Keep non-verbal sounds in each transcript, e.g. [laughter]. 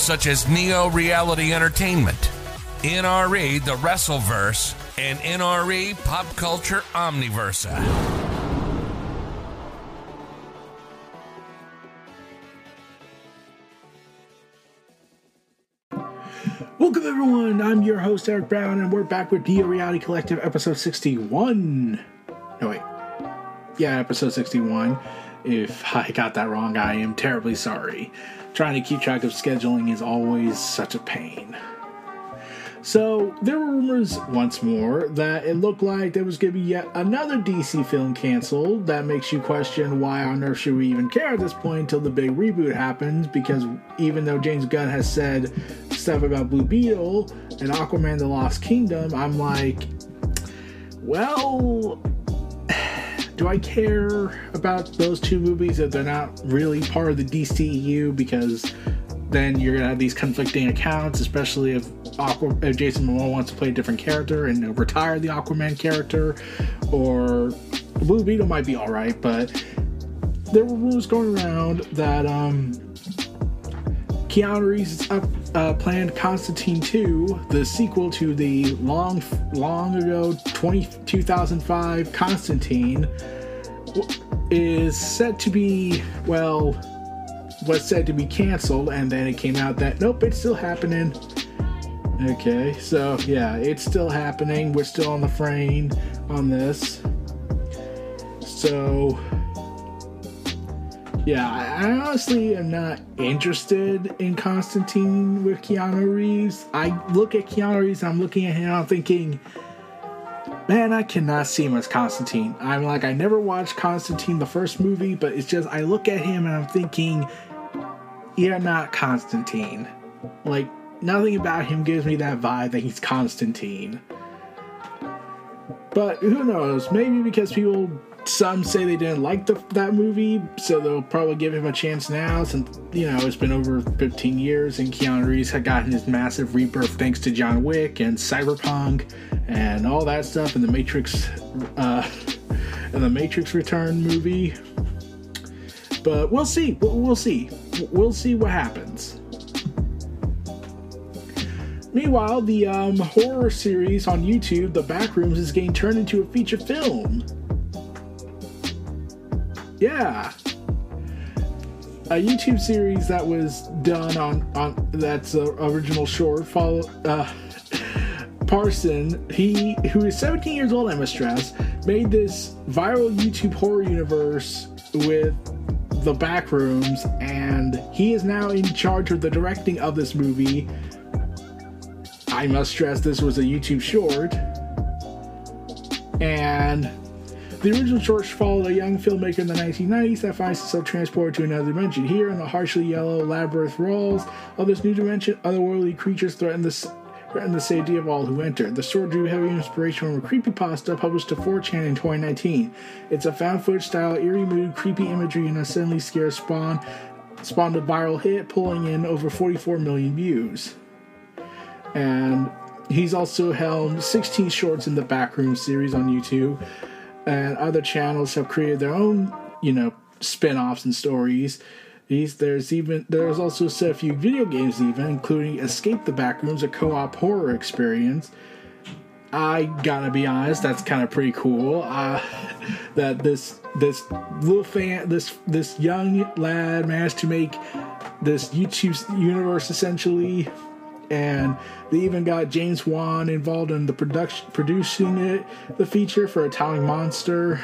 such as Neo Reality Entertainment, NRE The Wrestleverse, and NRE Pop Culture Omniversa. Welcome, everyone. I'm your host, Eric Brown, and we're back with Neo Reality Collective episode 61. No, wait. Yeah, episode 61. If I got that wrong, I am terribly sorry. Trying to keep track of scheduling is always such a pain. So, there were rumors once more that it looked like there was going to be yet another DC film canceled. That makes you question why on earth should we even care at this point until the big reboot happens? Because even though James Gunn has said stuff about Blue Beetle and Aquaman the Lost Kingdom, I'm like, well, do I care about those two movies if they're not really part of the DCEU? Because then you're gonna have these conflicting accounts, especially if, Aqua, if Jason Momoa wants to play a different character and retire the Aquaman character, or Blue Beetle might be all right, but there were rumors going around that um, Keanu Reeves is up, uh, planned Constantine 2, the sequel to the long, long ago 20, 2005 Constantine, is said to be, well, was said to be canceled, and then it came out that, nope, it's still happening. Okay, so yeah, it's still happening. We're still on the frame on this. So yeah, I honestly am not interested in Constantine with Keanu Reeves. I look at Keanu Reeves I'm looking at him I'm thinking, man, I cannot see him as Constantine. I'm like, I never watched Constantine, the first movie, but it's just, I look at him and I'm thinking, you're not Constantine. Like, nothing about him gives me that vibe that he's Constantine. But who knows? Maybe because people some say they didn't like the, that movie, so they'll probably give him a chance now. Since you know it's been over 15 years, and Keanu Reeves had gotten his massive rebirth thanks to John Wick and Cyberpunk and all that stuff, and the Matrix, uh, [laughs] the Matrix Return movie. But we'll see. We'll see. We'll see what happens. Meanwhile, the um, horror series on YouTube, The Backrooms, is getting turned into a feature film. Yeah. A YouTube series that was done on on that's a original short follow uh Parson, he who is 17 years old, I must stress, made this viral YouTube horror universe with the backrooms, and he is now in charge of the directing of this movie. I must stress this was a YouTube short. And the original short followed a young filmmaker in the 1990s that finds himself transported to another dimension. Here, in the harshly yellow labyrinth walls of this new dimension, otherworldly creatures threaten the, the safety of all who enter. The short drew heavy inspiration from a creepypasta published to 4chan in 2019. It's a found footage style, eerie mood, creepy imagery, and a suddenly scare spawn spawned a viral hit, pulling in over 44 million views. And he's also helmed 16 shorts in the Backroom series on YouTube and other channels have created their own, you know, spin-offs and stories. These there's even there's also a few video games even, including Escape the Backrooms, a co-op horror experience. I gotta be honest, that's kind of pretty cool. Uh, [laughs] that this this little fan, this this young lad managed to make this YouTube universe essentially and they even got James Wan involved in the production, producing it, the feature for Atomic Monster.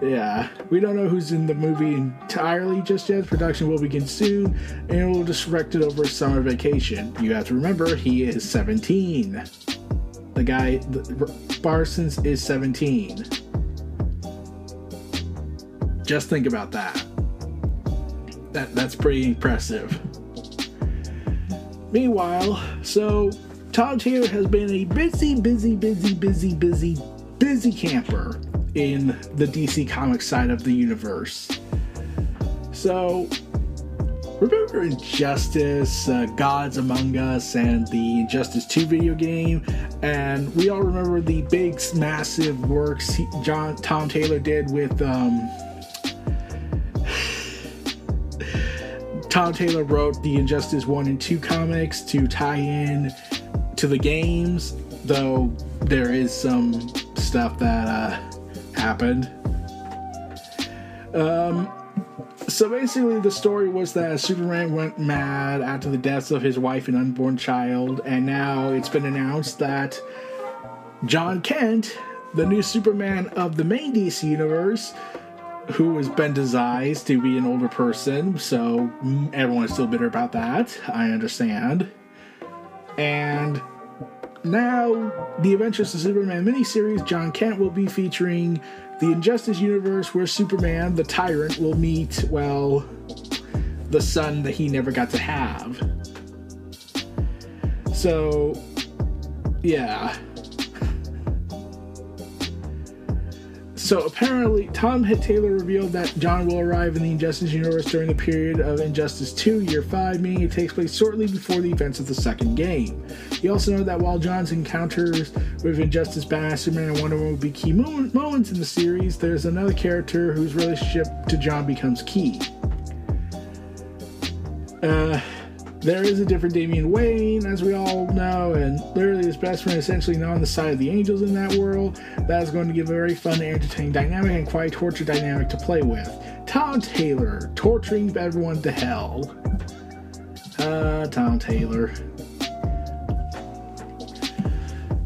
Yeah, we don't know who's in the movie entirely just yet. Production will begin soon, and it will direct it over summer vacation. You have to remember, he is 17. The guy, the, Parsons, is 17. Just think about that. That that's pretty impressive. Meanwhile, so Tom Taylor has been a busy, busy, busy, busy, busy, busy camper in the DC Comics side of the universe. So, remember Injustice, uh, Gods Among Us, and the Injustice 2 video game? And we all remember the big, massive works he, John Tom Taylor did with. Um, Tom Taylor wrote the Injustice 1 and 2 comics to tie in to the games, though there is some stuff that uh, happened. Um, so basically, the story was that Superman went mad after the deaths of his wife and unborn child, and now it's been announced that John Kent, the new Superman of the main DC universe, who has been designed to be an older person, so everyone is still bitter about that. I understand. And now, the Adventures of Superman miniseries, John Kent will be featuring the Injustice universe where Superman, the tyrant, will meet, well, the son that he never got to have. So, yeah. So apparently, Tom Taylor revealed that John will arrive in the Injustice universe during the period of Injustice 2, Year 5, meaning it takes place shortly before the events of the second game. He also noted that while John's encounters with Injustice, Batman, Superman, and Wonder Woman will be key moments in the series, there's another character whose relationship to John becomes key. Uh, there is a different Damian Wayne, as we all know, and literally his best friend essentially not on the side of the angels in that world. That is going to give a very fun entertaining dynamic and quite torture dynamic to play with. Tom Taylor torturing everyone to hell. Uh, Tom Taylor.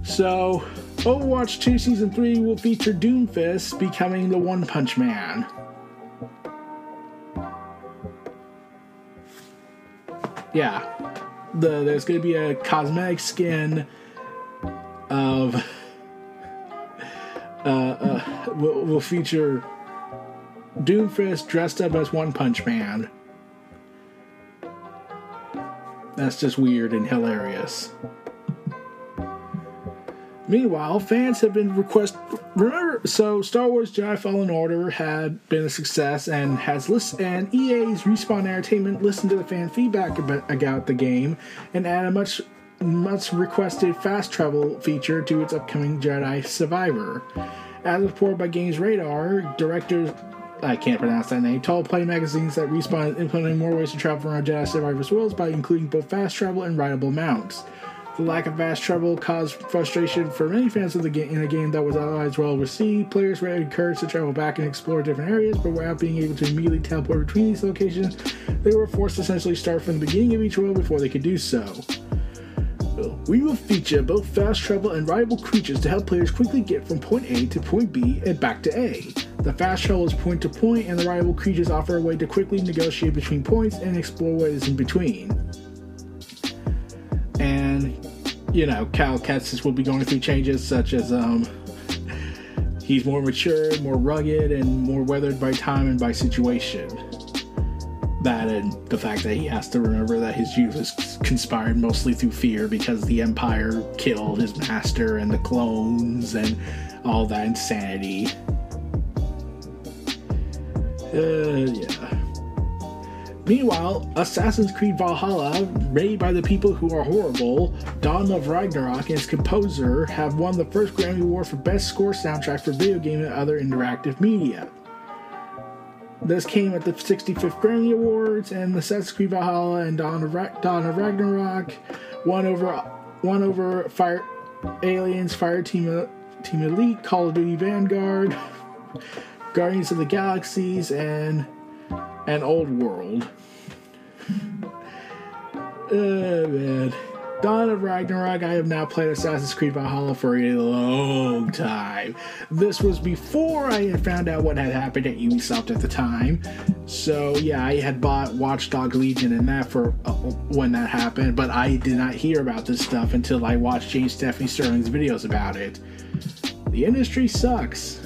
So, Overwatch 2 Season 3 will feature Doomfist becoming the One Punch Man. Yeah, the there's going to be a cosmetic skin of uh, uh will, will feature Doomfist dressed up as One Punch Man. That's just weird and hilarious. Meanwhile, fans have been request. Remember, so Star Wars Jedi Fallen Order had been a success and has list and EA's Respawn Entertainment listened to the fan feedback about, the game and added a much much requested fast travel feature to its upcoming Jedi Survivor. As reported by Games Radar, director I can't pronounce that name. Tall Play magazines that Respawn is implementing more ways to travel around Jedi Survivor's worlds by including both fast travel and rideable mounts. The lack of fast travel caused frustration for many fans of the game in a game that was otherwise well received. Players were encouraged to travel back and explore different areas, but without being able to immediately teleport between these locations, they were forced to essentially start from the beginning of each world before they could do so. We will feature both fast travel and rideable creatures to help players quickly get from point A to point B and back to A. The fast travel is point to point, and the rideable creatures offer a way to quickly negotiate between points and explore what is in between. And you know, Cal Kestis will be going through changes such as um, he's more mature, more rugged, and more weathered by time and by situation. That and the fact that he has to remember that his youth was conspired mostly through fear because the Empire killed his master and the clones and all that insanity. Uh, yeah. Meanwhile, Assassin's Creed Valhalla, made by the people who are horrible, Dawn of Ragnarok and its composer have won the first Grammy Award for Best Score Soundtrack for Video Game and Other Interactive Media. This came at the 65th Grammy Awards, and Assassin's Creed Valhalla and Dawn of, Ra- Dawn of Ragnarok won over won over Fire Aliens, Fire Team Team Elite, Call of Duty Vanguard, [laughs] Guardians of the Galaxies, and an Old World. Oh man. Dawn of Ragnarok, I have now played Assassin's Creed Valhalla for a long time. This was before I had found out what had happened at Ubisoft at the time. So, yeah, I had bought Watch Dogs Legion and that for uh, when that happened, but I did not hear about this stuff until I watched James Stephanie Sterling's videos about it. The industry sucks.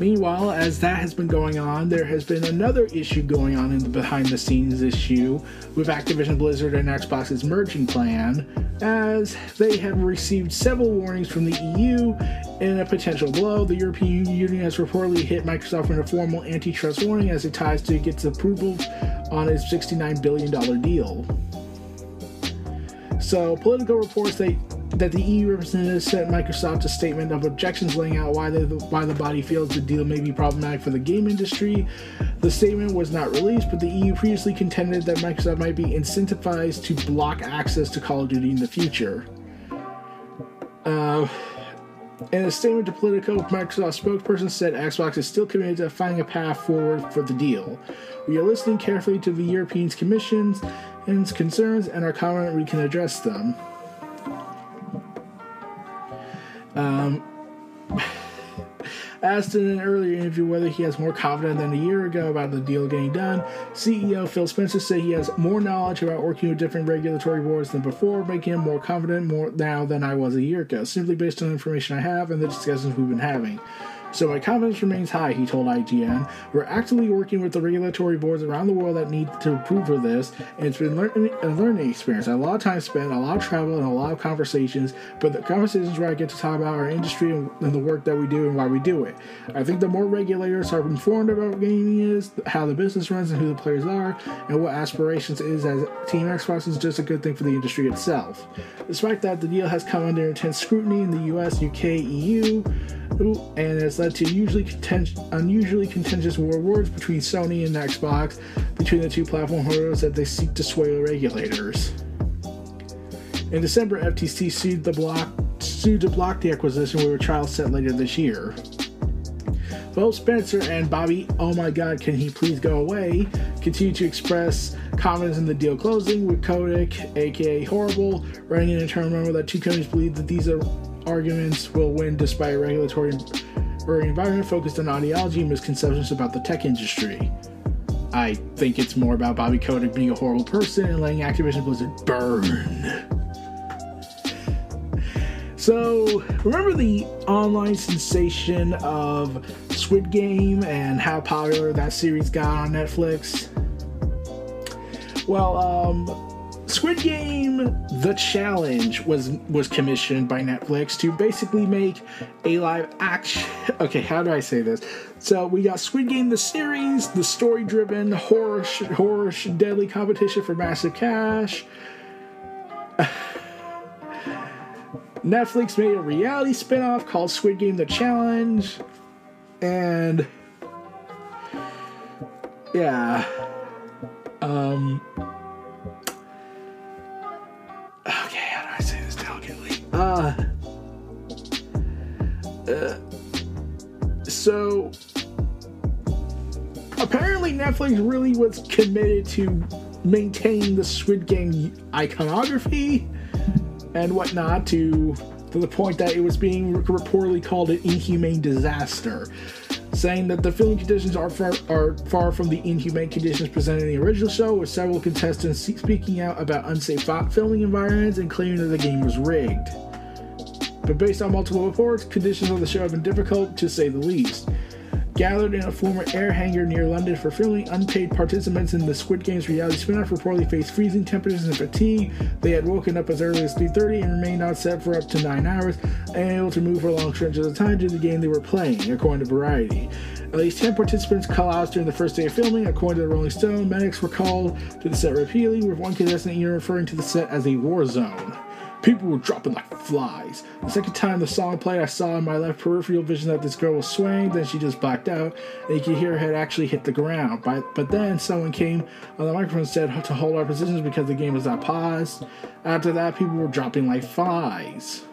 Meanwhile, as that has been going on, there has been another issue going on in the behind the scenes issue with Activision Blizzard and Xbox's merging plan, as they have received several warnings from the EU in a potential blow. The European Union has reportedly hit Microsoft with a formal antitrust warning as it ties to its approval on its $69 billion deal. So, Politico reports that that the EU representative sent Microsoft a statement of objections laying out why the, why the body feels the deal may be problematic for the game industry. The statement was not released, but the EU previously contended that Microsoft might be incentivized to block access to Call of Duty in the future. Uh, in a statement to Politico, Microsoft spokesperson said Xbox is still committed to finding a path forward for the deal. We are listening carefully to the European Commission's concerns and are confident we can address them. Um, [laughs] asked in an earlier interview whether he has more confidence than a year ago about the deal getting done, CEO Phil Spencer said he has more knowledge about working with different regulatory boards than before, making him more confident more now than I was a year ago, simply based on the information I have and the discussions we've been having. So my confidence remains high, he told IGN. We're actively working with the regulatory boards around the world that need to approve for this, and it's been a learning experience. A lot of time spent, a lot of travel, and a lot of conversations, but the conversations where I get to talk about our industry and, and the work that we do and why we do it. I think the more regulators are informed about what gaming is, how the business runs, and who the players are, and what aspirations is as Team Xbox is just a good thing for the industry itself. Despite that, the deal has come under intense scrutiny in the US, UK, EU, and has led to usually unusually contentious war wars between Sony and Xbox between the two platform holders that they seek to sway the regulators. In December, FTC sued the block sued to block the acquisition with a trial set later this year. Both Spencer and Bobby, oh my god, can he please go away, continue to express confidence in the deal closing, with Kotick, aka Horrible, writing an internal memo that two companies believe that these are arguments will win despite a regulatory environment focused on ideology and misconceptions about the tech industry. I think it's more about Bobby Kotick being a horrible person and letting Activision Blizzard burn. So, remember the online sensation of Squid Game and how popular that series got on Netflix? Well, um, Squid Game: The Challenge was was commissioned by Netflix to basically make a live action. [laughs] Okay, how do I say this? So we got Squid Game the series, the story-driven horror horror deadly competition for massive cash. [sighs] Netflix made a reality spin-off called Squid Game: The Challenge, and yeah, um Uh, uh, so apparently Netflix really was committed to maintaining the Squid Game iconography and whatnot to to the point that it was being reportedly called an inhumane disaster saying that the filming conditions are far, are far from the inhumane conditions presented in the original show, with several contestants speaking out about unsafe filming environments and claiming that the game was rigged. But based on multiple reports, conditions on the show have been difficult to say the least. Gathered in a former air hangar near London for filming, unpaid participants in the Squid Games reality spin-off reportedly faced freezing temperatures and fatigue. They had woken up as early as 3.30 and remained on set for up to 9 hours, unable to move for long stretches of time due to the game they were playing, according to Variety. At least 10 participants collapsed during the first day of filming, according to the Rolling Stone. Medics were called to the set repeatedly, with one contestant even referring to the set as a war zone. People were dropping like flies. The second time the song played, I saw in my left peripheral vision that this girl was swaying, then she just blacked out, and you could hear her head actually hit the ground. But, but then someone came on the microphone and said to hold our positions because the game was not paused. After that, people were dropping like flies.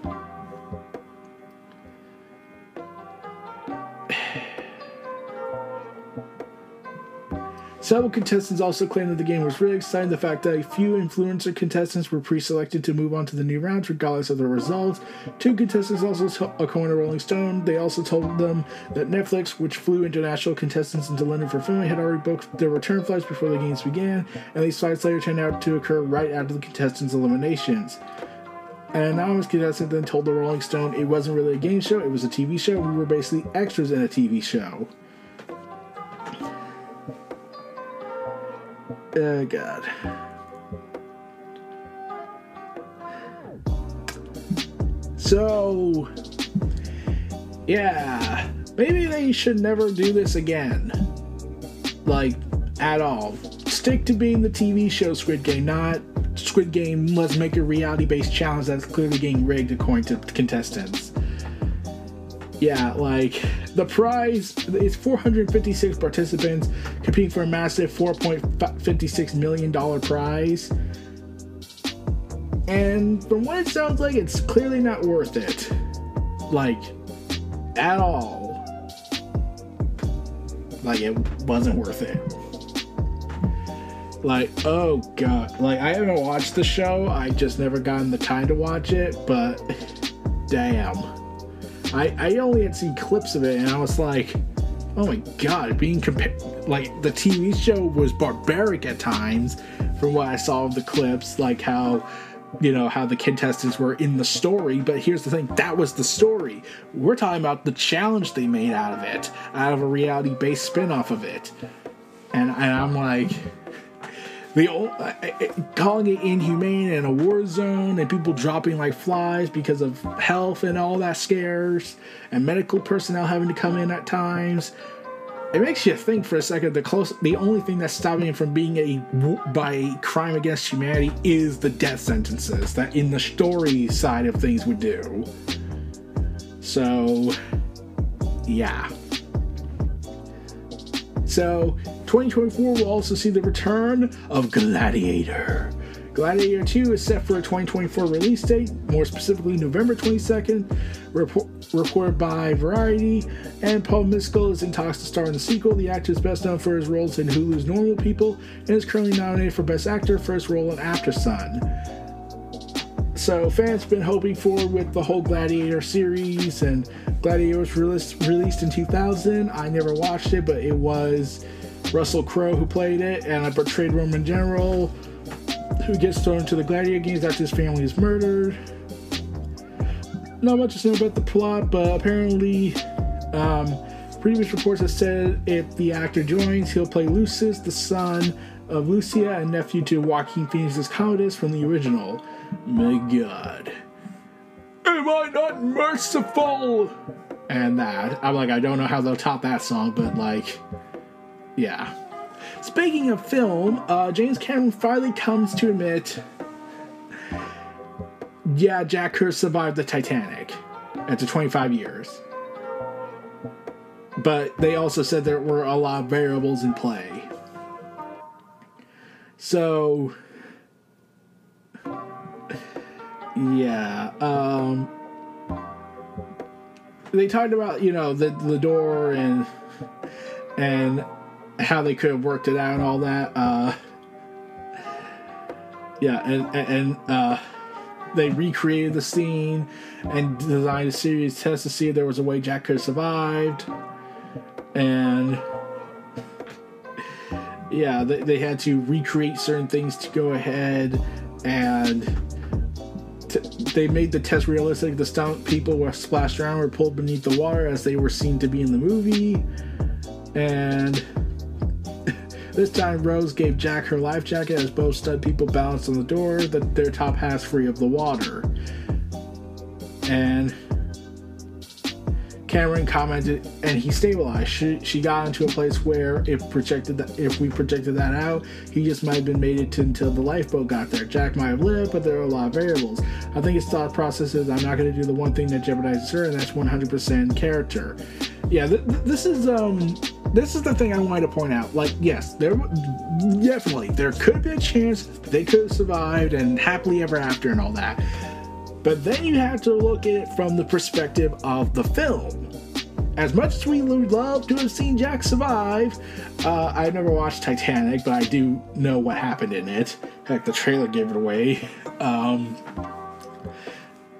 Several contestants also claimed that the game was rigged, citing the fact that a few influencer contestants were pre-selected to move on to the new rounds regardless of the results. Two contestants also told according to Rolling Stone. They also told them that Netflix, which flew international contestants into London for filming, had already booked their return flights before the games began, and these flights later turned out to occur right after the contestants' eliminations. An anonymous contestant then told the Rolling Stone it wasn't really a game show, it was a TV show. We were basically extras in a TV show. Oh, God. So, yeah, maybe they should never do this again. Like, at all. Stick to being the TV show Squid Game, not Squid Game, let's make a reality based challenge that's clearly getting rigged according to contestants. Yeah, like the prize is 456 participants competing for a massive 4.56 million dollar prize. And from what it sounds like, it's clearly not worth it. Like, at all. Like, it wasn't worth it. Like, oh god. Like, I haven't watched the show, I just never gotten the time to watch it, but [laughs] damn. I, I only had seen clips of it and I was like, oh my god, being compared, like, the TV show was barbaric at times from what I saw of the clips, like how you know how the contestants were in the story but here's the thing that was the story. We're talking about the challenge they made out of it out of a reality based spin-off of it. And, and i'm like uh, calling it inhumane and a war zone and people dropping like flies because of health and all that scares and medical personnel having to come in at times it makes you think for a second. The close, the only thing that's stopping it from being a by a crime against humanity is the death sentences that in the story side of things would do. So, yeah. So, 2024 will also see the return of Gladiator. Gladiator 2 is set for a 2024 release date, more specifically November 22nd, report, reported by Variety. And Paul Mescal is in talks to star in the sequel. The actor is best known for his roles in Hulu's Normal People and is currently nominated for Best Actor for his role in Aftersun. So fans have been hoping for with the whole Gladiator series, and Gladiator was released, released in 2000. I never watched it, but it was Russell Crowe who played it, and I portrayed Roman General who gets thrown into the gladiator games after his family is murdered. Not much to say about the plot, but apparently, um, previous reports have said if the actor joins, he'll play Lucius, the son of Lucia and nephew to Joaquin Phoenix's Commodus from the original. My God. Am I not merciful? And that. I'm like, I don't know how they'll top that song, but like, yeah. Speaking of film, uh, James Cameron finally comes to admit, yeah, Jack Kerr survived the Titanic after 25 years. But they also said there were a lot of variables in play. So, yeah, um, they talked about you know the the door and and how they could have worked it out and all that. Uh, yeah, and and uh, they recreated the scene and designed a series test to see if there was a way Jack could have survived. And yeah, they, they had to recreate certain things to go ahead and they made the test realistic. The stunt people were splashed around were pulled beneath the water as they were seen to be in the movie. And this time, Rose gave Jack her life jacket as both stud people balanced on the door, the, their top halves free of the water. And Cameron commented, and he stabilized. She, she got into a place where if projected that, if we projected that out, he just might have been made it to, until the lifeboat got there. Jack might have lived, but there are a lot of variables. I think his thought process is, I'm not going to do the one thing that jeopardizes her, and that's 100% character. Yeah, th- this is um this is the thing I wanted to point out. Like, yes, there definitely there could be a chance they could have survived and happily ever after and all that. But then you have to look at it from the perspective of the film. as much as we would love to have seen Jack survive, uh, I never watched Titanic, but I do know what happened in it. Heck, the trailer gave it away. [laughs] Um,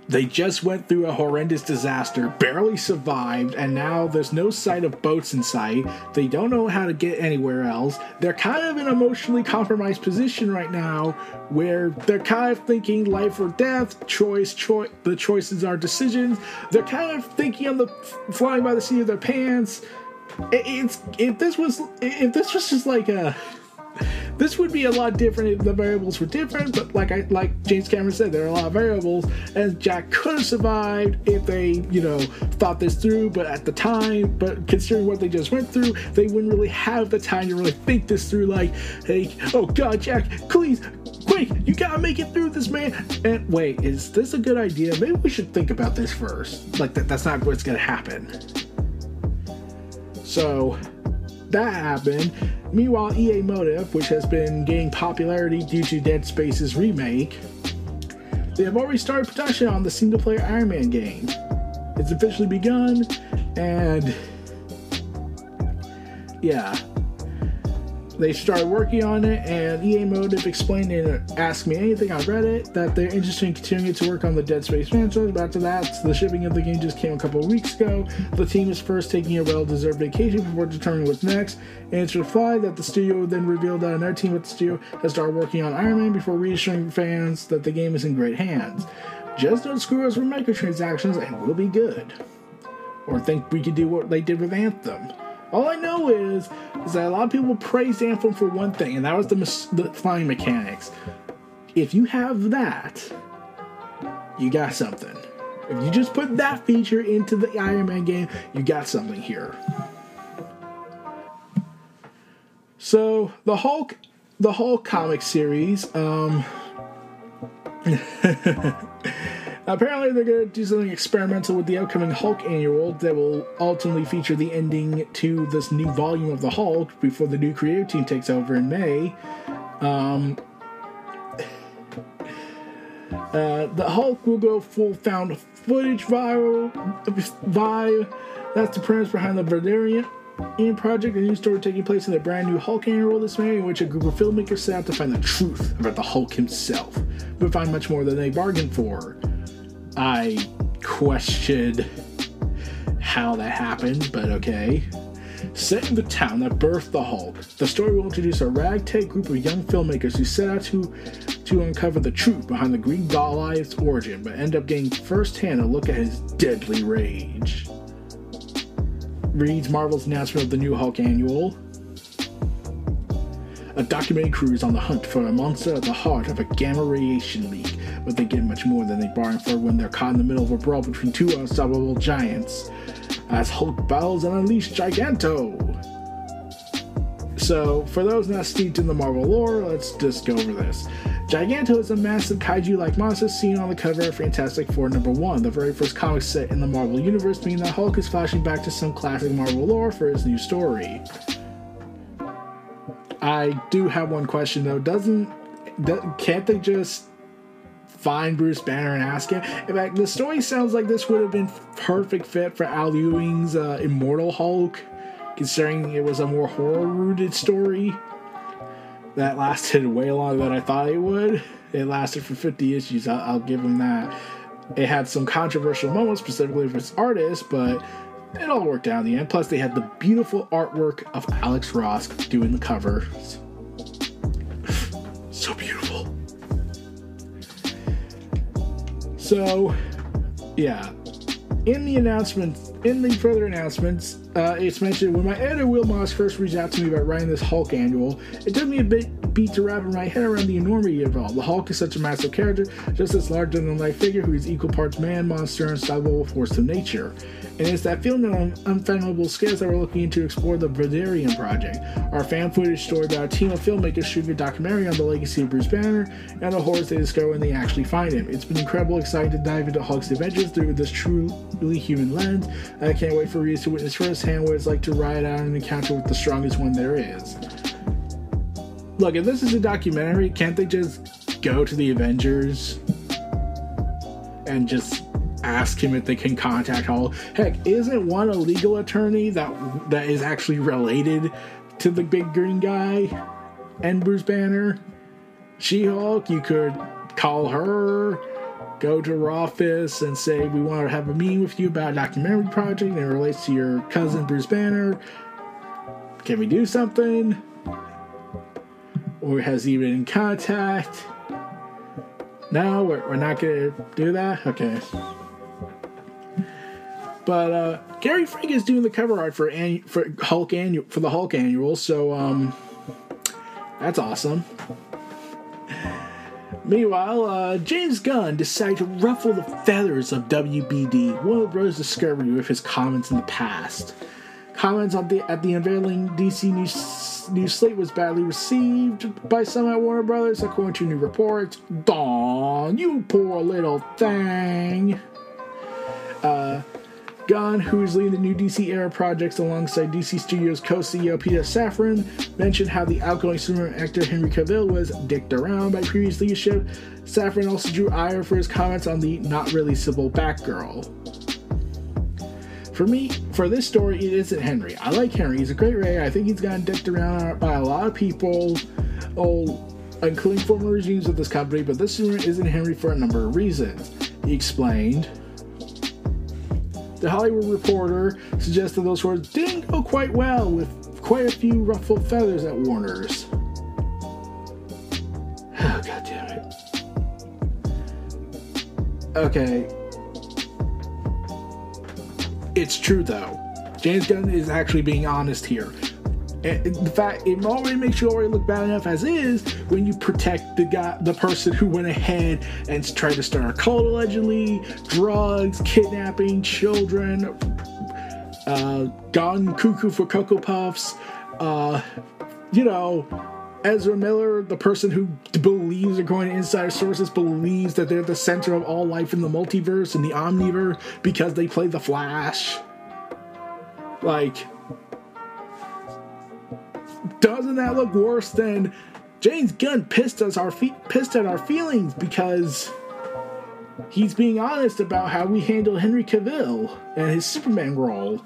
they just went through a horrendous disaster, barely survived, and now there's no sight of boats in sight. They don't know how to get anywhere else. They're kind of in an emotionally compromised position right now where they're kind of thinking life or death, choice, choice. The choices are decisions. They're kind of thinking on the flying by the seat of their pants. It's if this was if this was just like a this would be a lot different if the variables were different, but like I like James Cameron said, there are a lot of variables, and Jack could have survived if they, you know, thought this through, but at the time, but considering what they just went through, they wouldn't really have the time to really think this through, like, hey, oh god, Jack, please, quick, you gotta make it through this, man. And wait, is this a good idea? Maybe we should think about this first. Like that that's not what's gonna happen. So that happened. Meanwhile, EA Motive, which has been gaining popularity due to Dead Space's remake, they have already started production on the single player Iron Man game. It's officially begun, and yeah, they started working on it, and EA Motive explained and asked me anything on Reddit that they're interested in continuing to work on the Dead Space franchise. But after that, the shipping of the game just came a couple weeks ago. The team is first taking a well-deserved vacation before determining what's next. And it's replied that the studio then revealed that another team at the studio has started working on Iron Man before reassuring fans that the game is in great hands. Just don't screw us with microtransactions, and we'll be good. Or think we could do what they did with Anthem. All I know is, is that a lot of people praised Anthem for one thing, and that was the, the flying mechanics. If you have that, you got something. If you just put that feature into the Iron Man game, you got something here. So the Hulk, the Hulk comic series. Um, [laughs] Apparently, they're going to do something experimental with the upcoming Hulk annual that will ultimately feature the ending to this new volume of the Hulk before the new creative team takes over in May. Um, [laughs] uh, the Hulk will go full found footage viral vibe. That's the premise behind the Valerian in project, a new story taking place in the brand new Hulk annual this May, in which a group of filmmakers set out to find the truth about the Hulk himself, but find much more than they bargained for. I questioned how that happened, but okay. Set in the town that birthed the Hulk, the story will introduce a ragtag group of young filmmakers who set out to to uncover the truth behind the Greek Goliath's origin, but end up getting firsthand a look at his deadly rage. Reads Marvel's announcement of the new Hulk annual. A documentary crew is on the hunt for a monster at the heart of a gamma radiation leak but they get much more than they bargained for when they're caught in the middle of a brawl between two unstoppable giants as Hulk battles and unleashes Giganto. So, for those not steeped in the Marvel lore, let's just go over this. Giganto is a massive kaiju like monster seen on the cover of Fantastic Four number 1, the very first comic set in the Marvel Universe, meaning that Hulk is flashing back to some classic Marvel lore for his new story. I do have one question though. Doesn't can't they just find Bruce Banner and ask him. In fact, the story sounds like this would have been perfect fit for Al Ewing's uh, Immortal Hulk, considering it was a more horror-rooted story that lasted [laughs] way longer than I thought it would. It lasted for 50 issues. I'll, I'll give him that. It had some controversial moments, specifically for its artist, but it all worked out in the end. Plus, they had the beautiful artwork of Alex Ross doing the covers. [laughs] so beautiful. So, yeah. In the announcements, in the further announcements, uh, it's mentioned when my editor Will Moss first reached out to me about writing this Hulk annual, it took me a bit beat to wrap my head around the enormity of it all. The Hulk is such a massive character, just this larger than life figure who is equal parts man, monster, and unstoppable force of nature. And it's that feeling of unfathomable scales that we're looking to explore the Valerian Project, our fan footage story about a team of filmmakers shooting a documentary on the legacy of Bruce Banner and the horrors they discover when they actually find him. It's been incredible, exciting to dive into Hulk's adventures through this truly human lens. I can't wait for readers to witness firsthand what it's like to ride out an encounter with the strongest one there is. Look, if this is a documentary, can't they just go to the Avengers and just ask him if they can contact Hulk. Heck, isn't one a legal attorney that that is actually related to the big green guy and Bruce Banner? She Hulk, you could call her, go to her office and say, We want to have a meeting with you about a documentary project that relates to your cousin Bruce Banner. Can we do something? Or has he been in contact? No, we're, we're not going to do that? Okay. But uh, Gary Frank is doing the cover art for annu- for Hulk annual for the Hulk annual, so um, that's awesome. Meanwhile, uh, James Gunn decided to ruffle the feathers of WBD, Warner Bros. Discovery, with his comments in the past. Comments the, at the unveiling DC news, news slate was badly received by some at Warner Brothers, according to new reports. Dawn, you poor little thing. Uh, Gunn, who is leading the new DC era projects alongside DC Studios co CEO Peter Safran, mentioned how the outgoing Superman actor Henry Cavill was dicked around by previous leadership. Safran also drew ire for his comments on the not really civil Batgirl. For me, for this story, it isn't Henry. I like Henry. He's a great writer. I think he's gotten dicked around by a lot of people, oh, including former regimes of this company, but this isn't Henry for a number of reasons. He explained. The Hollywood Reporter suggested those words didn't go quite well with quite a few ruffled feathers at Warner's. Oh, [sighs] God damn it. Okay. It's true, though. James Gunn is actually being honest here. And the fact it already makes you already look bad enough as is when you protect the guy, the person who went ahead and tried to start a cult allegedly, drugs, kidnapping children, uh, gone cuckoo for cocoa puffs, uh, you know, Ezra Miller, the person who believes, according to insider sources, believes that they're the center of all life in the multiverse and the omniverse because they play the Flash. Like, doesn't that look worse than James Gunn pissed us our fe- pissed at our feelings because he's being honest about how we handled Henry Cavill and his Superman role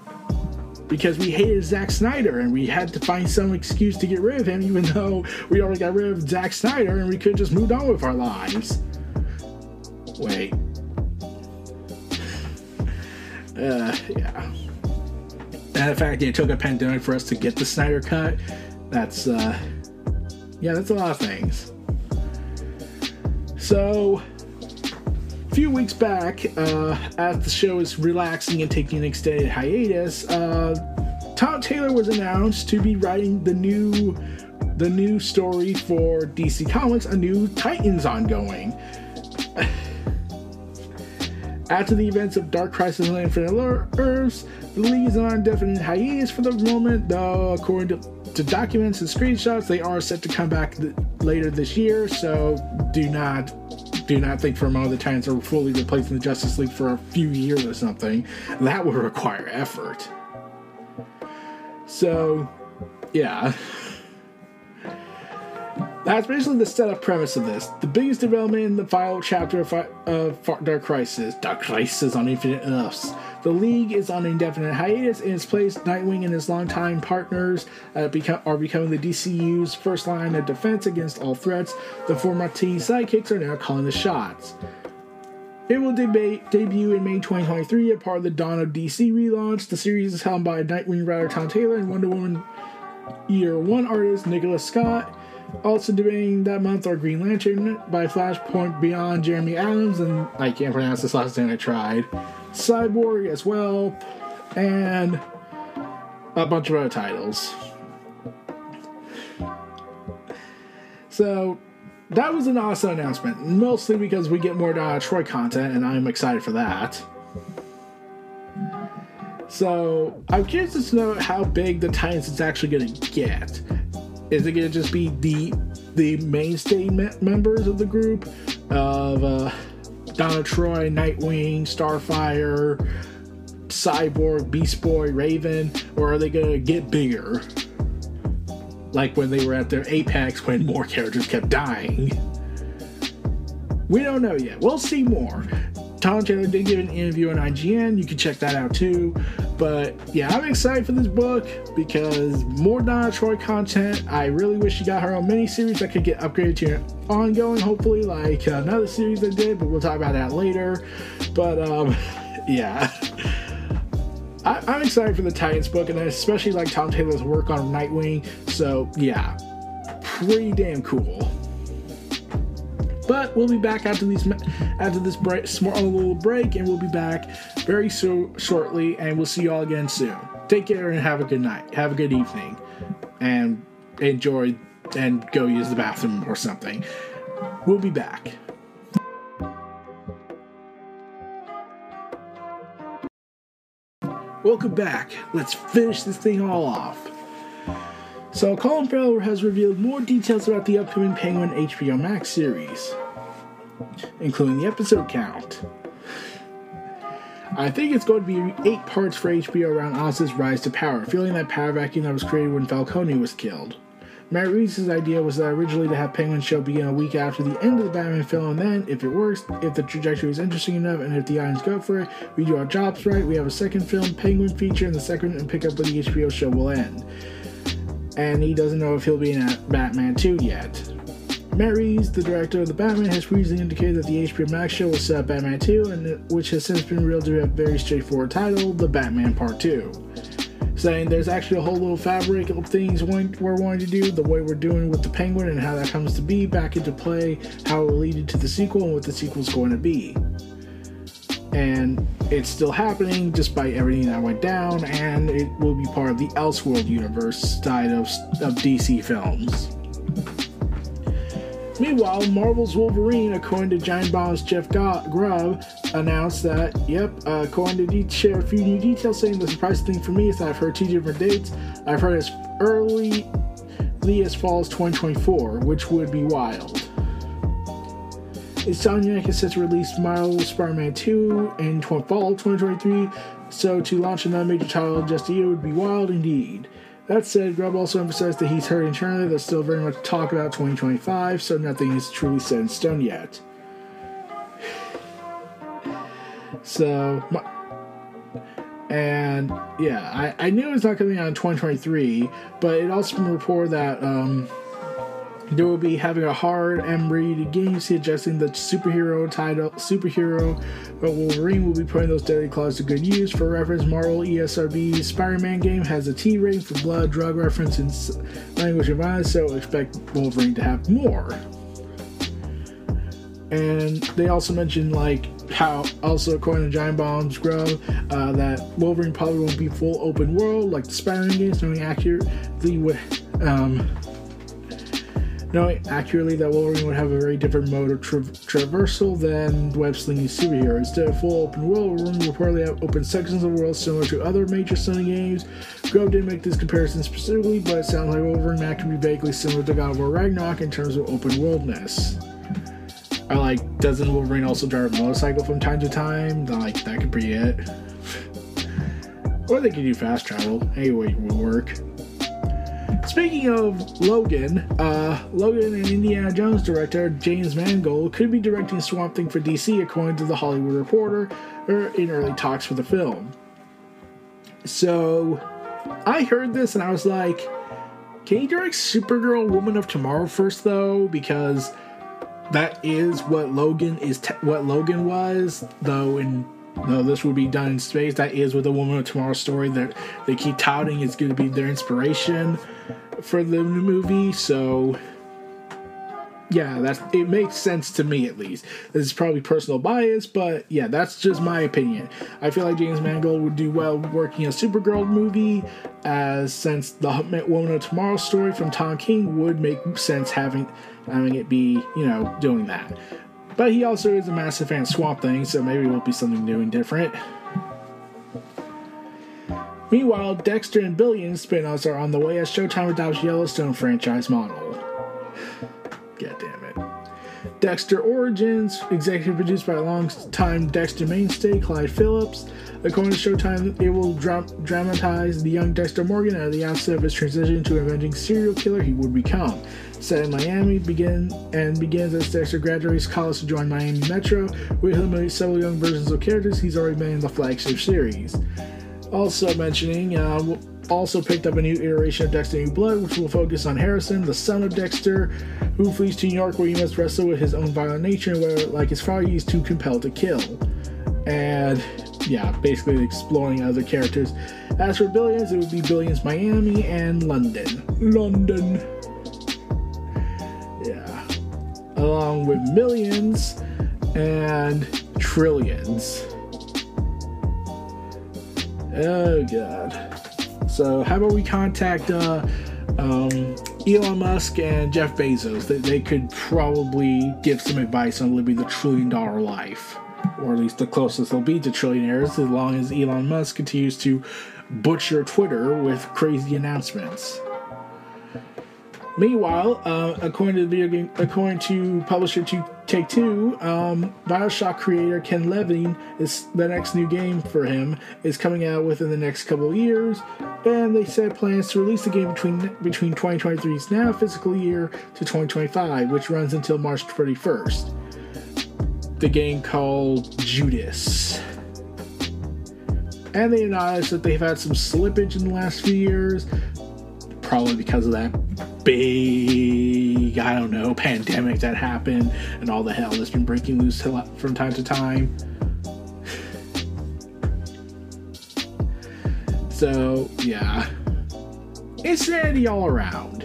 because we hated Zack Snyder and we had to find some excuse to get rid of him, even though we already got rid of Zack Snyder and we could just moved on with our lives. Wait. Uh, yeah. And the fact that it took a pandemic for us to get the Snyder cut, that's, uh, yeah, that's a lot of things. So, a few weeks back, uh, as the show is relaxing and taking an extended hiatus, uh, Tom Taylor was announced to be writing the new the new story for DC Comics, a new Titans ongoing. [sighs] After the events of Dark Crisis and Infinite Earths, the League is on indefinite hiatus for the moment, though, according to, to documents and screenshots, they are set to come back th- later this year, so do not do not think for a moment the Titans are fully replacing the Justice League for a few years or something. That would require effort. So, yeah. That's basically the setup premise of this. The biggest development in the final chapter of, of Dark Crisis, Dark Crisis on Infinite Earths. The League is on indefinite hiatus. In its place, Nightwing and his longtime partners uh, become, are becoming the DCU's first line of defense against all threats. The former teen sidekicks are now calling the shots. It will deba- debut in May 2023 as part of the Dawn of DC relaunch. The series is helmed by Nightwing writer Tom Taylor and Wonder Woman Year One artist Nicola Scott. Also debuting that month are Green Lantern by Flashpoint Beyond Jeremy Adams, and I can't pronounce this last name, I tried. Cyborg as well, and a bunch of other titles. So that was an awesome announcement, mostly because we get more Donna Troy content, and I'm excited for that. So I'm curious to know how big the Titans is actually going to get. Is it to just be the the mainstay me- members of the group of uh, Donna Troy, Nightwing, Starfire, Cyborg, Beast Boy, Raven, or are they to get bigger? Like when they were at their apex when more characters kept dying. We don't know yet. We'll see more. Tom Taylor did give an interview on IGN. You can check that out too. But yeah, I'm excited for this book because more Donna Troy content. I really wish she got her own miniseries that could get upgraded to ongoing, hopefully, like another series that did, but we'll talk about that later. But um, [laughs] yeah. I, am excited for the Titans book, and I especially like Tom Taylor's work on Nightwing. So yeah, pretty damn cool. But we'll be back after these after this break, small little break, and we'll be back very so shortly, and we'll see you all again soon. Take care and have a good night. Have a good evening, and enjoy and go use the bathroom or something. We'll be back. Welcome back. Let's finish this thing all off. So, Colin Farrell has revealed more details about the upcoming Penguin HBO Max series, including the episode count. I think it's going to be eight parts for HBO around Oz's rise to power, feeling that power vacuum that was created when Falcone was killed. Matt Reeves' idea was that originally to have Penguin show begin a week after the end of the Batman film, and then, if it works, if the trajectory is interesting enough, and if the audience go for it, we do our jobs right, we have a second film, Penguin feature, and the second and pick up where the HBO show will end and he doesn't know if he'll be in Batman 2 yet. Matt Reeves, the director of the Batman, has previously indicated that the HBO Max show will set up Batman 2, and which has since been revealed to have a very straightforward title, The Batman Part 2. Saying there's actually a whole little fabric of things we're wanting to do, the way we're doing with the Penguin and how that comes to be back into play, how it will lead into the sequel, and what the sequel's going to be and it's still happening despite everything that went down, and it will be part of the Elseworld universe side of, of DC films. Meanwhile, Marvel's Wolverine, according to Giant Bomb's Jeff Grubb, announced that, yep, uh, according to share a few new details, saying the surprising thing for me is that I've heard two different dates. I've heard as early as fall as 2024, which would be wild. Insomniac is set to release Marvel's Spider-Man 2 in fall of 2023, so to launch another major title just a year would be wild indeed. That said, Grubb also emphasized that he's heard internally there's still very much talk about 2025, so nothing is truly set in stone yet. So, and yeah, I, I knew it was not coming out in 2023, but it also been reported that um, they will be having a hard and ready game adjusting the superhero title. Superhero, but Wolverine will be putting those deadly claws to good use. For reference, Marvel ESRB's Spider-Man game has a T rating for blood, drug reference, and language and violence, so expect Wolverine to have more. And they also mentioned like how also according to Giant Bomb's Grubb uh, that Wolverine probably won't be full open world like the Spider-Man games, knowing accurately what um, knowing accurately that Wolverine would have a very different mode of tra- traversal than web slinging superhero. Instead of full open world, Wolverine will reportedly have open sections of the world similar to other major Sony games. Grubb didn't make this comparison specifically, but it sounds like Wolverine Mac can be vaguely similar to God of War Ragnarok in terms of open worldness. I like, doesn't Wolverine also drive a motorcycle from time to time? Like, that could be it. or they could do fast travel. Anyway, it would work. Speaking of Logan, uh, Logan and Indiana Jones director James Mangold could be directing Swamp Thing for DC, according to The Hollywood Reporter, er, in early talks for the film. So, I heard this and I was like, can you direct Supergirl Woman of Tomorrow first, though? Because that is what Logan is, te- what Logan was, though in no, this would be done in space. That is with the Woman of Tomorrow story that they keep touting is going to be their inspiration for the movie. So, yeah, that's it makes sense to me at least. This is probably personal bias, but yeah, that's just my opinion. I feel like James Mangold would do well working a Supergirl movie, as since the Woman of Tomorrow story from Tom King would make sense having having it be you know doing that. But he also is a massive fan of Swamp Thing, so maybe it will be something new and different. Meanwhile, Dexter and Billions spin-offs are on the way as Showtime adopts Yellowstone franchise model. God damn it. Dexter Origins, executive produced by longtime Dexter mainstay Clyde Phillips. According to Showtime, it will dra- dramatize the young Dexter Morgan at the outset of his transition to avenging serial killer he would become. Set in Miami, begin and begins as Dexter graduates college to join Miami Metro, where he'll meet several young versions of characters he's already been in the flagship series. Also mentioning, uh, also picked up a new iteration of Dexter New Blood, which will focus on Harrison, the son of Dexter, who flees to New York where he must wrestle with his own violent nature and where, like his father, he's too compelled to kill. And yeah, basically exploring other characters. As for Billions, it would be Billions Miami and London. London. Yeah. Along with Millions and Trillions. Oh, God. So, how about we contact uh, um, Elon Musk and Jeff Bezos? They, they could probably give some advice on living the trillion dollar life, or at least the closest they'll be to trillionaires, as long as Elon Musk continues to butcher Twitter with crazy announcements. Meanwhile, uh, according to the video game, according to publisher to Take Two, um, Bioshock creator Ken Levine is the next new game for him is coming out within the next couple of years, and they said plans to release the game between between 2023's now fiscal year to 2025, which runs until March 31st. The game called Judas. And they acknowledged that they've had some slippage in the last few years, probably because of that big, I don't know, pandemic that happened and all the hell that's been breaking loose from time to time. So, yeah. Insanity all around.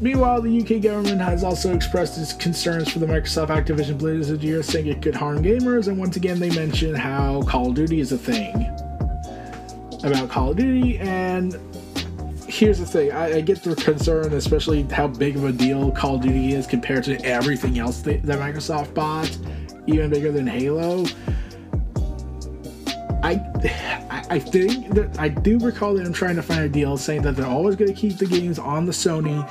Meanwhile, the UK government has also expressed its concerns for the Microsoft Activision Blizzard year, saying it could harm gamers, and once again, they mention how Call of Duty is a thing. About Call of Duty, and here's the thing I, I, get the concern, especially how big of a deal Call of Duty is compared to everything else that, that Microsoft bought, even bigger than Halo. I, I think that I do recall that I'm trying to find a deal saying that they're always going to keep the games on the Sony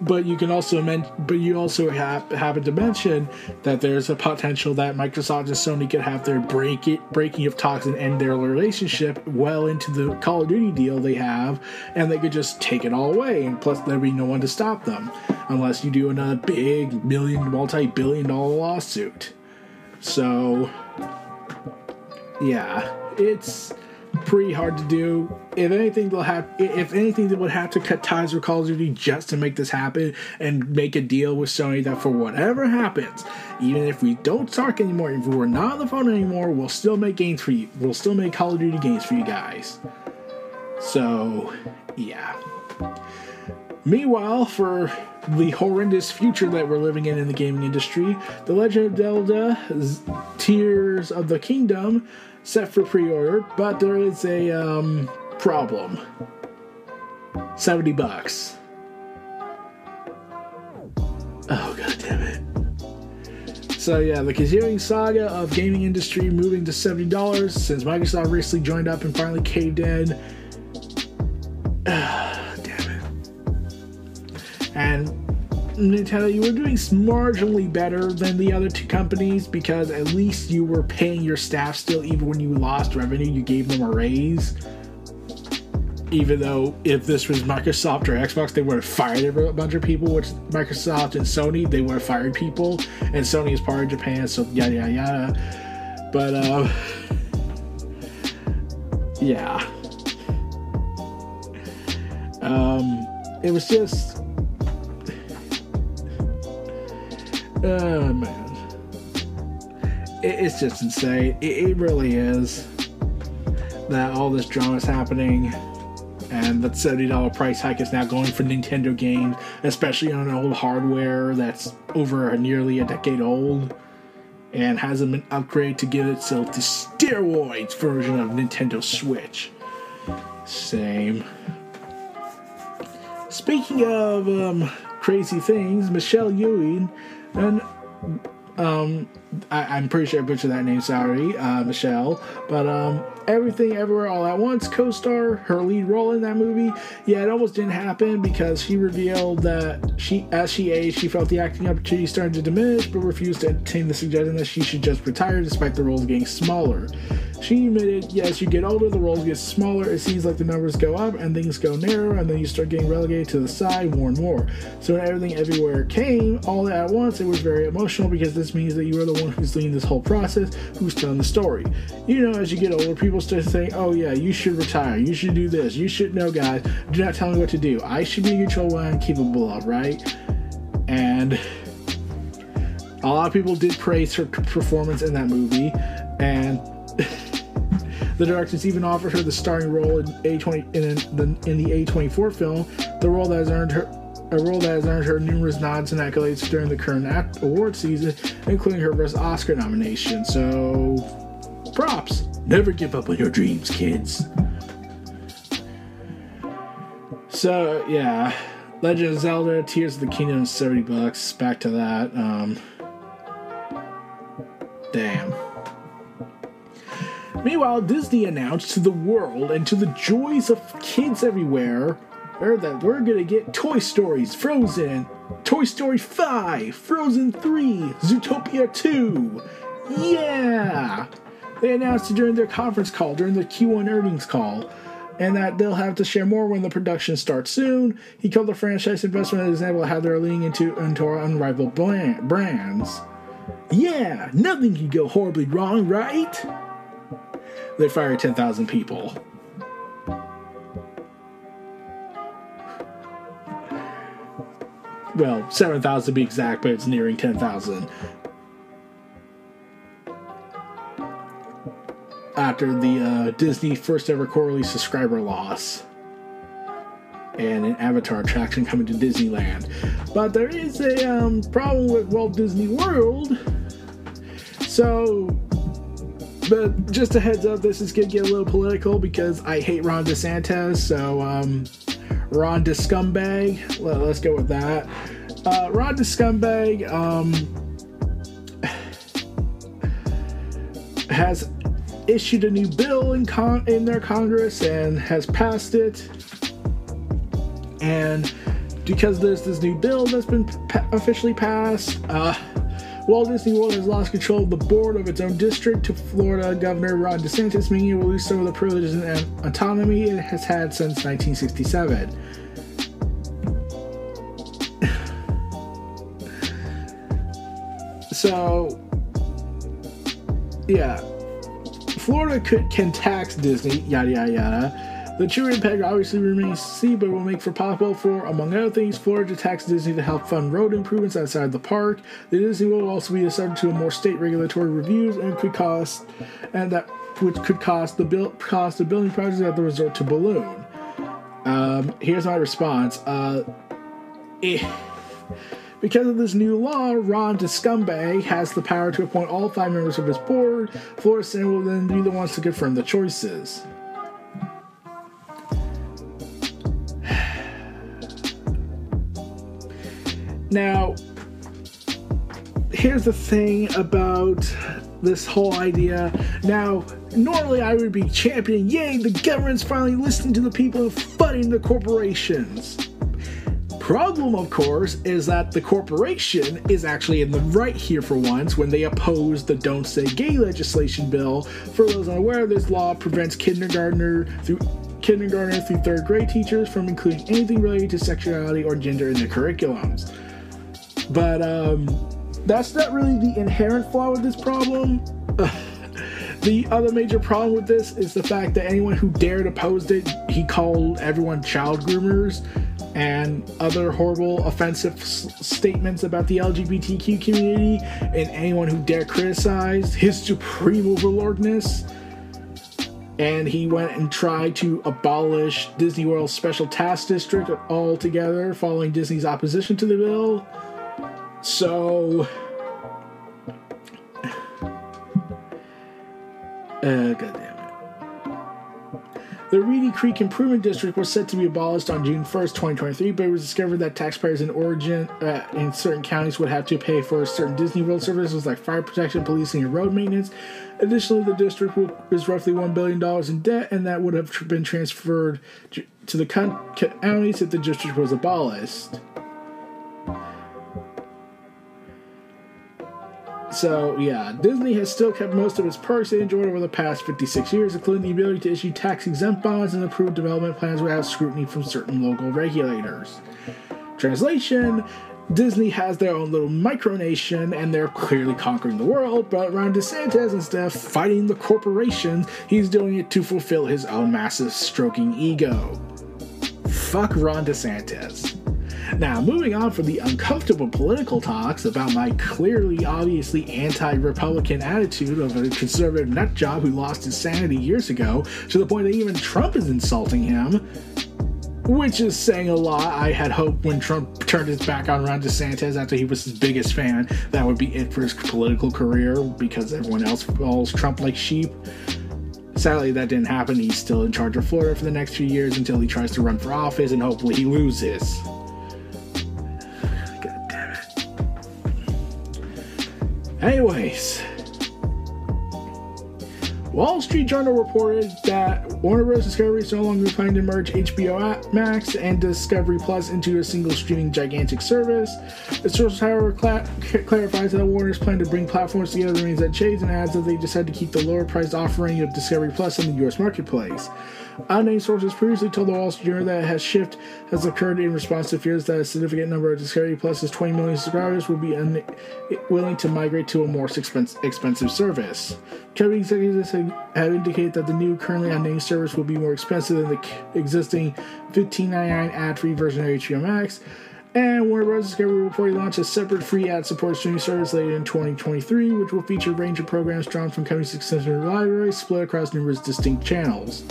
but you can also men- but you also have happen to mention that there's a potential that Microsoft and Sony could have their break it, breaking of talks and end their relationship well into the Call of Duty deal they have, and they could just take it all away, and plus there'd be no one to stop them unless you do another big million, multi-billion dollar lawsuit. So, yeah, it's pretty hard to do. If anything, they'll have. If anything, they would have to cut ties with Call of Duty just to make this happen and make a deal with Sony that for whatever happens, even if we don't talk anymore, if we're not on the phone anymore, we'll still make games for you. We'll still make Call of Duty games for you guys. So, yeah. Meanwhile, for the horrendous future that we're living in in the gaming industry, The Legend of Zelda Tears of the Kingdom set for pre-order, but there is a um, problem. 70 bucks. Oh god damn it. So yeah, the continuing saga of gaming industry moving to $70 since Microsoft recently joined up and finally caved in. [sighs] damn it. And Nintendo, you were doing marginally better than the other two companies because at least you were paying your staff still, even when you lost revenue, you gave them a raise. Even though if this was Microsoft or Xbox, they would have fired a bunch of people, which Microsoft and Sony, they would have fired people. And Sony is part of Japan, so yada yada yada. But, uh, yeah. Um, it was just Oh man, it, it's just insane. It, it really is that all this drama is happening and that $70 price hike is now going for Nintendo games, especially on old hardware that's over nearly a decade old and hasn't been upgraded to give itself the steroids version of Nintendo Switch. Same. Speaking of um, crazy things, Michelle Ewing and Um, I, am pretty sure I butchered that name. Sorry, uh, Michelle. But um, everything, everywhere, all at once. Co-star her lead role in that movie. Yeah, it almost didn't happen because she revealed that she, as she aged, she felt the acting opportunity started to diminish, but refused to entertain the suggestion that she should just retire, despite the roles getting smaller. She admitted, yes, you get older, the roles get smaller. It seems like the numbers go up and things go narrow, and then you start getting relegated to the side more and more. So when everything everywhere came all at once, it was very emotional because this means that you are the one who's leading this whole process, who's telling the story. You know, as you get older, people start saying, "Oh yeah, you should retire. You should do this. You should know, guys. Do not tell me what to do. I should be in control what I'm capable of, right?" And a lot of people did praise her performance in that movie, and. [laughs] The directors even offered her the starring role in A20 in the in the A24 film, the role that has earned her a role that has earned her numerous nods and accolades during the current award season, including her first Oscar nomination. So, props. Never give up on your dreams, kids. So yeah, Legend of Zelda: Tears of the Kingdom, seventy bucks. Back to that. Um, damn. Meanwhile, Disney announced to the world and to the joys of kids everywhere that we're gonna get Toy Stories, Frozen, Toy Story 5, Frozen 3, Zootopia 2. Yeah! They announced it during their conference call, during the Q1 earnings call, and that they'll have to share more when the production starts soon. He called the franchise investment an example of how they're leaning into, into our unrivaled brands. Yeah, nothing can go horribly wrong, right? they fired 10,000 people. Well, 7,000 to be exact, but it's nearing 10,000. After the uh, Disney first ever quarterly subscriber loss and an Avatar attraction coming to Disneyland. But there is a um, problem with Walt Disney World. So but just a heads up, this is gonna get a little political because I hate Ron DeSantis. So, um, Ron DeScumbag. Let, us go with that. Uh, Ron DeScumbag um, [sighs] has issued a new bill in con- in their Congress and has passed it. And because there's this new bill that's been pa- officially passed, uh, Walt Disney World has lost control of the board of its own district to Florida Governor Ron DeSantis, meaning it will lose some of the privileges and autonomy it has had since 1967. [laughs] so, yeah, Florida could can tax Disney, yada yada yada the true impact obviously remains to see, but will make for possible for, among other things, Florida to tax Disney to help fund road improvements outside the park. The Disney will also be subject to more state regulatory reviews and could cost, and that which could cost the bill cost of building projects at the resort to balloon. Um, here's my response. Uh, eh. Because of this new law, Ron DeScumbag has the power to appoint all five members of his board. Florida Senate will then be the ones to confirm the choices. [sighs] Now, here's the thing about this whole idea. Now, normally I would be championing, yay, the government's finally listening to the people and funding the corporations. Problem, of course, is that the corporation is actually in the right here for once when they oppose the Don't Say Gay legislation bill. For those unaware, this law prevents kindergartner through kindergartner through third grade teachers from including anything related to sexuality or gender in their curriculums. But um, that's not really the inherent flaw with this problem. [laughs] the other major problem with this is the fact that anyone who dared oppose it, he called everyone child groomers and other horrible, offensive s- statements about the LGBTQ community, and anyone who dared criticize his supreme overlordness. And he went and tried to abolish Disney World's Special Task District altogether, following Disney's opposition to the bill. So, [sighs] uh, it. The Reedy Creek Improvement District was set to be abolished on June 1st, 2023, but it was discovered that taxpayers in Oregon uh, in certain counties would have to pay for certain Disney World services like fire protection, policing, and road maintenance. Additionally, the district is roughly $1 billion in debt, and that would have been transferred to the counties if the district was abolished. So, yeah, Disney has still kept most of its perks they enjoyed over the past 56 years, including the ability to issue tax exempt bonds and approve development plans without scrutiny from certain local regulators. Translation Disney has their own little micronation and they're clearly conquering the world, but Ron DeSantis, instead of fighting the corporations, he's doing it to fulfill his own massive stroking ego. Fuck Ron DeSantis. Now, moving on from the uncomfortable political talks about my clearly, obviously anti Republican attitude of a conservative nutjob who lost his sanity years ago to the point that even Trump is insulting him, which is saying a lot. I had hoped when Trump turned his back on Ron DeSantis after he was his biggest fan, that would be it for his political career because everyone else follows Trump like sheep. Sadly, that didn't happen. He's still in charge of Florida for the next few years until he tries to run for office and hopefully he loses. Anyways, Wall Street Journal reported that Warner Bros. Discovery is no longer planning to merge HBO Max and Discovery Plus into a single streaming gigantic service. The source, however, cla- clarifies that Warner's plan to bring platforms together remains unchanged and adds that they decided to keep the lower priced offering of Discovery Plus in the US marketplace. Unnamed sources previously told the Wall Street Journal that a shift has occurred in response to fears that a significant number of Discovery Plus's 20 million subscribers will be unwilling to migrate to a more expensive service. Company executives have indicated that the new, currently unnamed service will be more expensive than the existing $15.99 ad-free version of HBO Max. And Warner Bros. Discovery will reportedly launch a separate free ad-supported streaming service later in 2023, which will feature a range of programs drawn from company's extensive library, split across numerous distinct channels.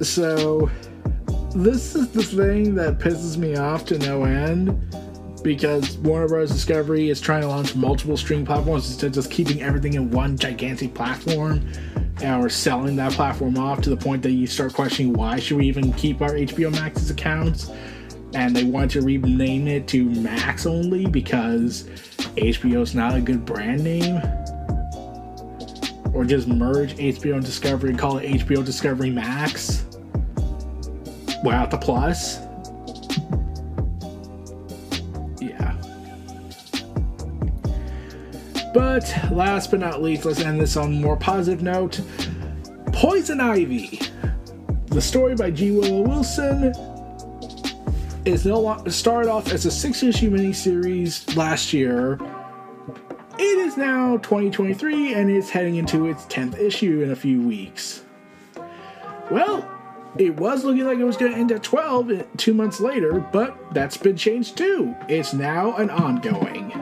So, this is the thing that pisses me off to no end because Warner Bros. Discovery is trying to launch multiple streaming platforms instead of just keeping everything in one gigantic platform or selling that platform off to the point that you start questioning why should we even keep our HBO Max's accounts? And they want to rename it to Max only because HBO is not a good brand name. Or just merge HBO and Discovery and call it HBO Discovery Max without the plus. Yeah. But last but not least, let's end this on a more positive note. Poison Ivy. The story by G. Willow Wilson is no longer started off as a six-issue miniseries last year. It is now 2023 and it's heading into its 10th issue in a few weeks. Well, it was looking like it was going to end at 12 eh, two months later, but that's been changed too. It's now an ongoing.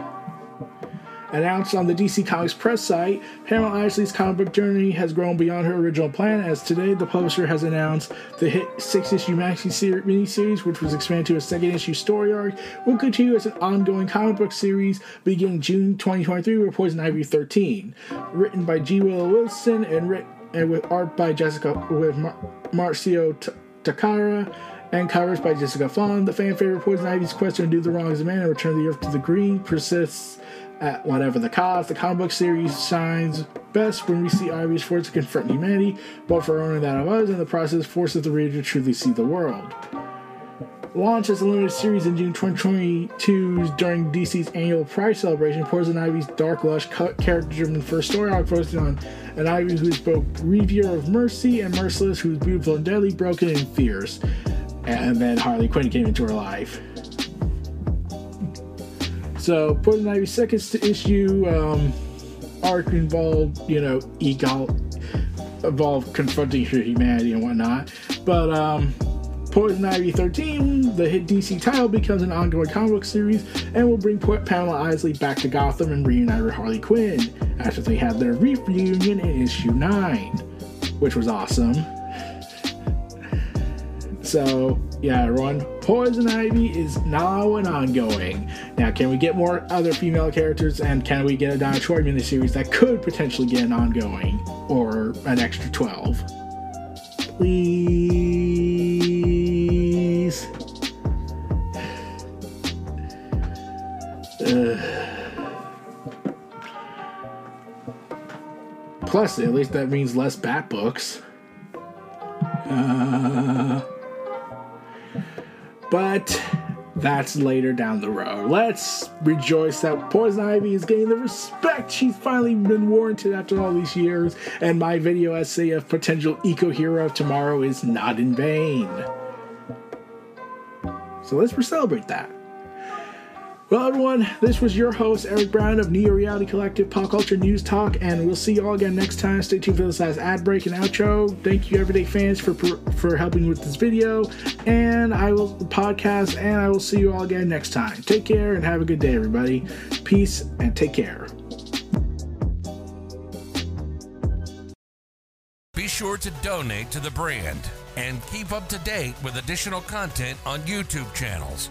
Announced on the DC Comics press site, Pamela Isley's comic book journey has grown beyond her original plan, as today the publisher has announced the hit six issue maxi miniseries, which was expanded to a second issue story arc, will continue as an ongoing comic book series beginning June 2023 with Poison Ivy 13. Written by G. Willow Wilson and written and with art by Jessica with Mar- Marcio T- Takara and covers by Jessica Fong. The fan favorite Poison Ivy's quest to undo the wrongs of man and return the earth to the green persists at whatever the cost. The comic book series shines best when we see Ivy's force to confront humanity, both for her own and that of others, and the process forces the reader to truly see the world. Launched as a limited series in June 2022 during DC's annual Pride celebration, Poison Ivy's dark, lush, character-driven first story arc focused on an Ivy who's both reviewer of mercy and merciless, who's beautiful and deadly, broken and fierce. And then Harley Quinn came into her life. So Poison Ivy's second issue um, arc involved, you know, egal involved confronting her humanity and whatnot. But um, Poison Ivy 13, the hit DC title, becomes an ongoing comic book series and will bring Pamela Isley back to Gotham and reunite with Harley Quinn after they had their reunion in issue 9, which was awesome. So, yeah, everyone, Poison Ivy is now an ongoing. Now, can we get more other female characters, and can we get a Donna Troy miniseries that could potentially get an ongoing or an extra 12? Please. Plus, at least that means less bat books. Uh, but that's later down the road. Let's rejoice that Poison Ivy is getting the respect she's finally been warranted after all these years, and my video essay of potential eco hero of tomorrow is not in vain. So let's celebrate that. Well, everyone, this was your host, Eric Brown of Neo Reality Collective Pop Culture News Talk, and we'll see you all again next time. Stay tuned for this last ad break and outro. Thank you, Everyday fans, for for helping with this video, and I will podcast, and I will see you all again next time. Take care and have a good day, everybody. Peace and take care. Be sure to donate to the brand and keep up to date with additional content on YouTube channels